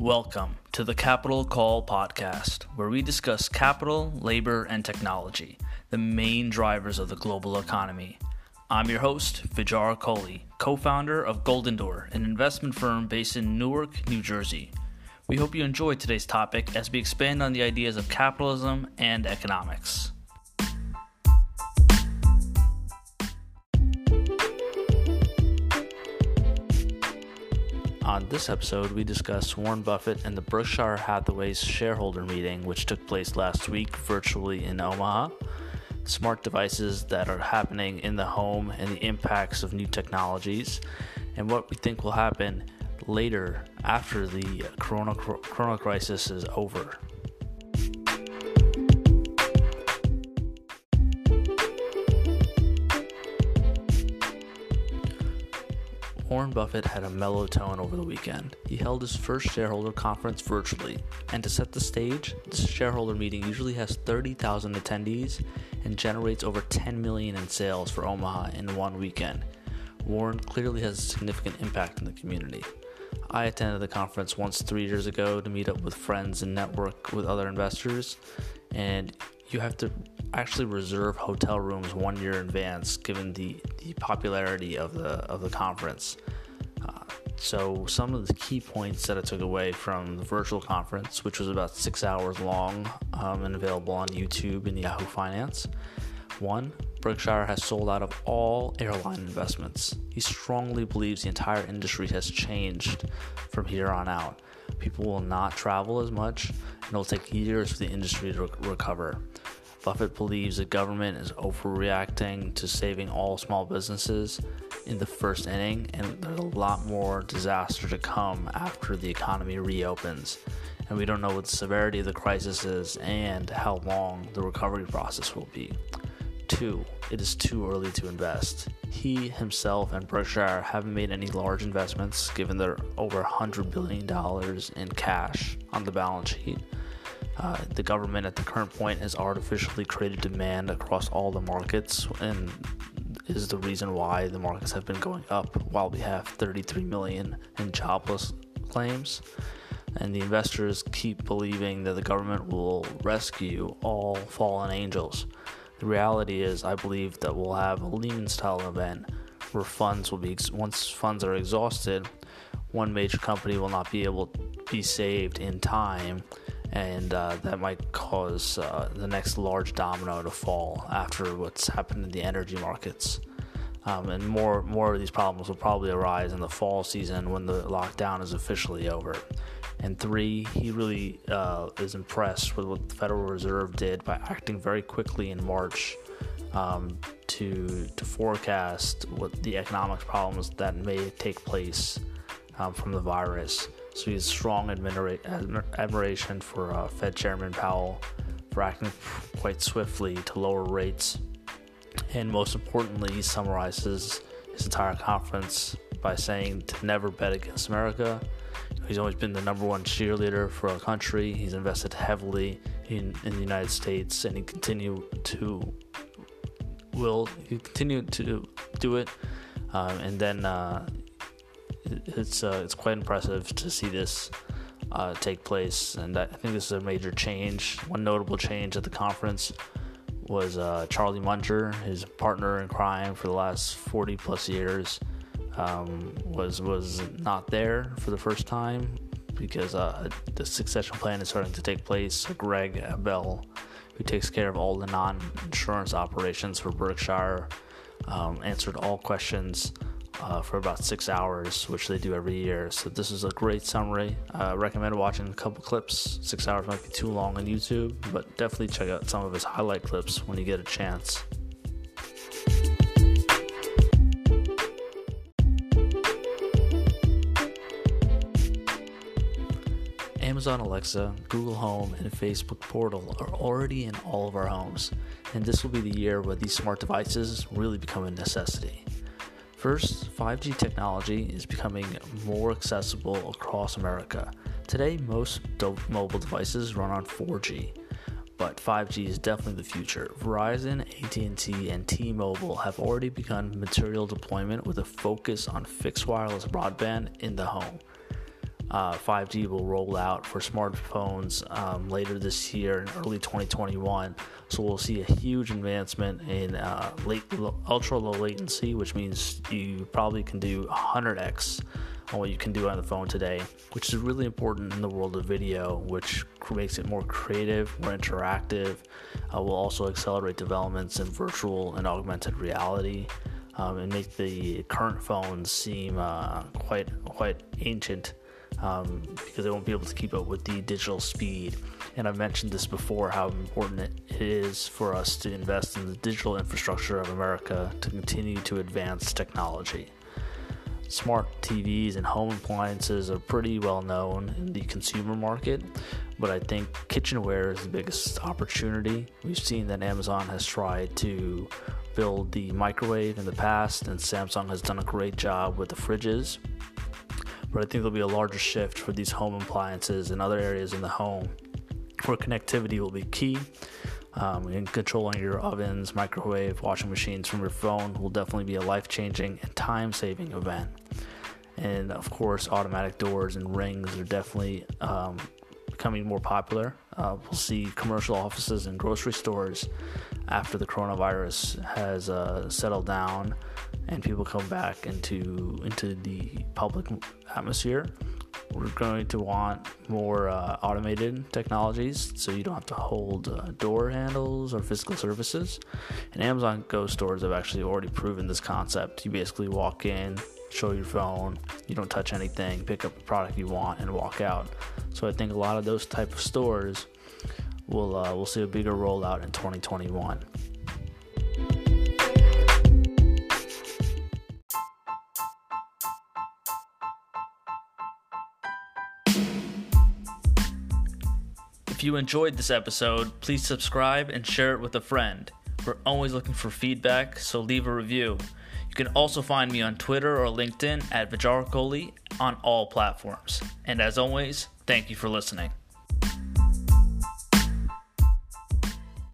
Welcome to the Capital Call podcast, where we discuss capital, labor, and technology, the main drivers of the global economy. I'm your host, Vijar Kohli, co founder of Golden Door, an investment firm based in Newark, New Jersey. We hope you enjoyed today's topic as we expand on the ideas of capitalism and economics. On this episode, we discuss Warren Buffett and the Berkshire Hathaway's shareholder meeting, which took place last week virtually in Omaha smart devices that are happening in the home and the impacts of new technologies, and what we think will happen later after the corona, corona crisis is over. Warren Buffett had a mellow tone over the weekend. He held his first shareholder conference virtually, and to set the stage, this shareholder meeting usually has 30,000 attendees and generates over 10 million in sales for Omaha in one weekend. Warren clearly has a significant impact in the community. I attended the conference once three years ago to meet up with friends and network with other investors, and you have to actually reserve hotel rooms one year in advance given the, the popularity of the of the conference. Uh, so some of the key points that I took away from the virtual conference, which was about six hours long um, and available on YouTube and Yahoo Finance. One, Berkshire has sold out of all airline investments. He strongly believes the entire industry has changed from here on out. People will not travel as much, and it will take years for the industry to re- recover. Buffett believes the government is overreacting to saving all small businesses in the first inning, and there's a lot more disaster to come after the economy reopens. And we don't know what the severity of the crisis is and how long the recovery process will be. Two, it is too early to invest. He himself and Berkshire haven't made any large investments given their over $100 billion in cash on the balance sheet. Uh, the government at the current point has artificially created demand across all the markets and is the reason why the markets have been going up while we have 33 million in jobless claims. And the investors keep believing that the government will rescue all fallen angels. The reality is, I believe that we'll have a Lehman style event where funds will be, once funds are exhausted, one major company will not be able to be saved in time and uh, that might cause uh, the next large domino to fall after what's happened in the energy markets. Um, and more more of these problems will probably arise in the fall season when the lockdown is officially over. And three, he really uh, is impressed with what the Federal Reserve did by acting very quickly in March um, to to forecast what the economic problems that may take place um, from the virus. So he has strong admira- admiration for uh, Fed Chairman Powell for acting quite swiftly to lower rates. And most importantly, he summarizes his entire conference by saying to never bet against America. He's always been the number one cheerleader for our country. He's invested heavily in, in the United States, and he continue to will he continue to do it. Um, and then uh, it's uh, it's quite impressive to see this uh, take place, and I think this is a major change. One notable change at the conference was uh, Charlie Munger, his partner in crime for the last 40 plus years, um, was was not there for the first time because uh, the succession plan is starting to take place. Greg Abel, who takes care of all the non-insurance operations for Berkshire, um, answered all questions uh, for about six hours, which they do every year. So this is a great summary. I uh, recommend watching a couple clips. Six hours might be too long on YouTube, but definitely check out some of his highlight clips when you get a chance. Amazon Alexa, Google Home, and Facebook Portal are already in all of our homes, and this will be the year where these smart devices really become a necessity. First, 5G technology is becoming more accessible across America. Today, most do- mobile devices run on 4G, but 5G is definitely the future. Verizon, AT&T, and T-Mobile have already begun material deployment with a focus on fixed wireless broadband in the home. Uh, 5G will roll out for smartphones um, later this year in early 2021. So we'll see a huge advancement in uh, late, ultra low latency, which means you probably can do 100x on what you can do on the phone today, which is really important in the world of video, which makes it more creative, more interactive. Uh, will also accelerate developments in virtual and augmented reality. Um, and make the current phones seem uh, quite quite ancient um, because they won't be able to keep up with the digital speed. And I've mentioned this before how important it is for us to invest in the digital infrastructure of America to continue to advance technology. Smart TVs and home appliances are pretty well known in the consumer market, but I think kitchenware is the biggest opportunity. We've seen that Amazon has tried to build the microwave in the past, and Samsung has done a great job with the fridges but I think there'll be a larger shift for these home appliances and other areas in the home where connectivity will be key. Um, and controlling your ovens, microwave, washing machines from your phone will definitely be a life changing and time saving event. And of course, automatic doors and rings are definitely um, becoming more popular. Uh, we'll see commercial offices and grocery stores after the coronavirus has uh, settled down and people come back into into the public atmosphere. We're going to want more uh, automated technologies, so you don't have to hold uh, door handles or physical services. And Amazon Go stores have actually already proven this concept. You basically walk in, show your phone, you don't touch anything, pick up the product you want, and walk out. So I think a lot of those type of stores will uh, will see a bigger rollout in 2021. If you enjoyed this episode, please subscribe and share it with a friend. We're always looking for feedback, so leave a review. You can also find me on Twitter or LinkedIn at Vijarkohli on all platforms. And as always, thank you for listening.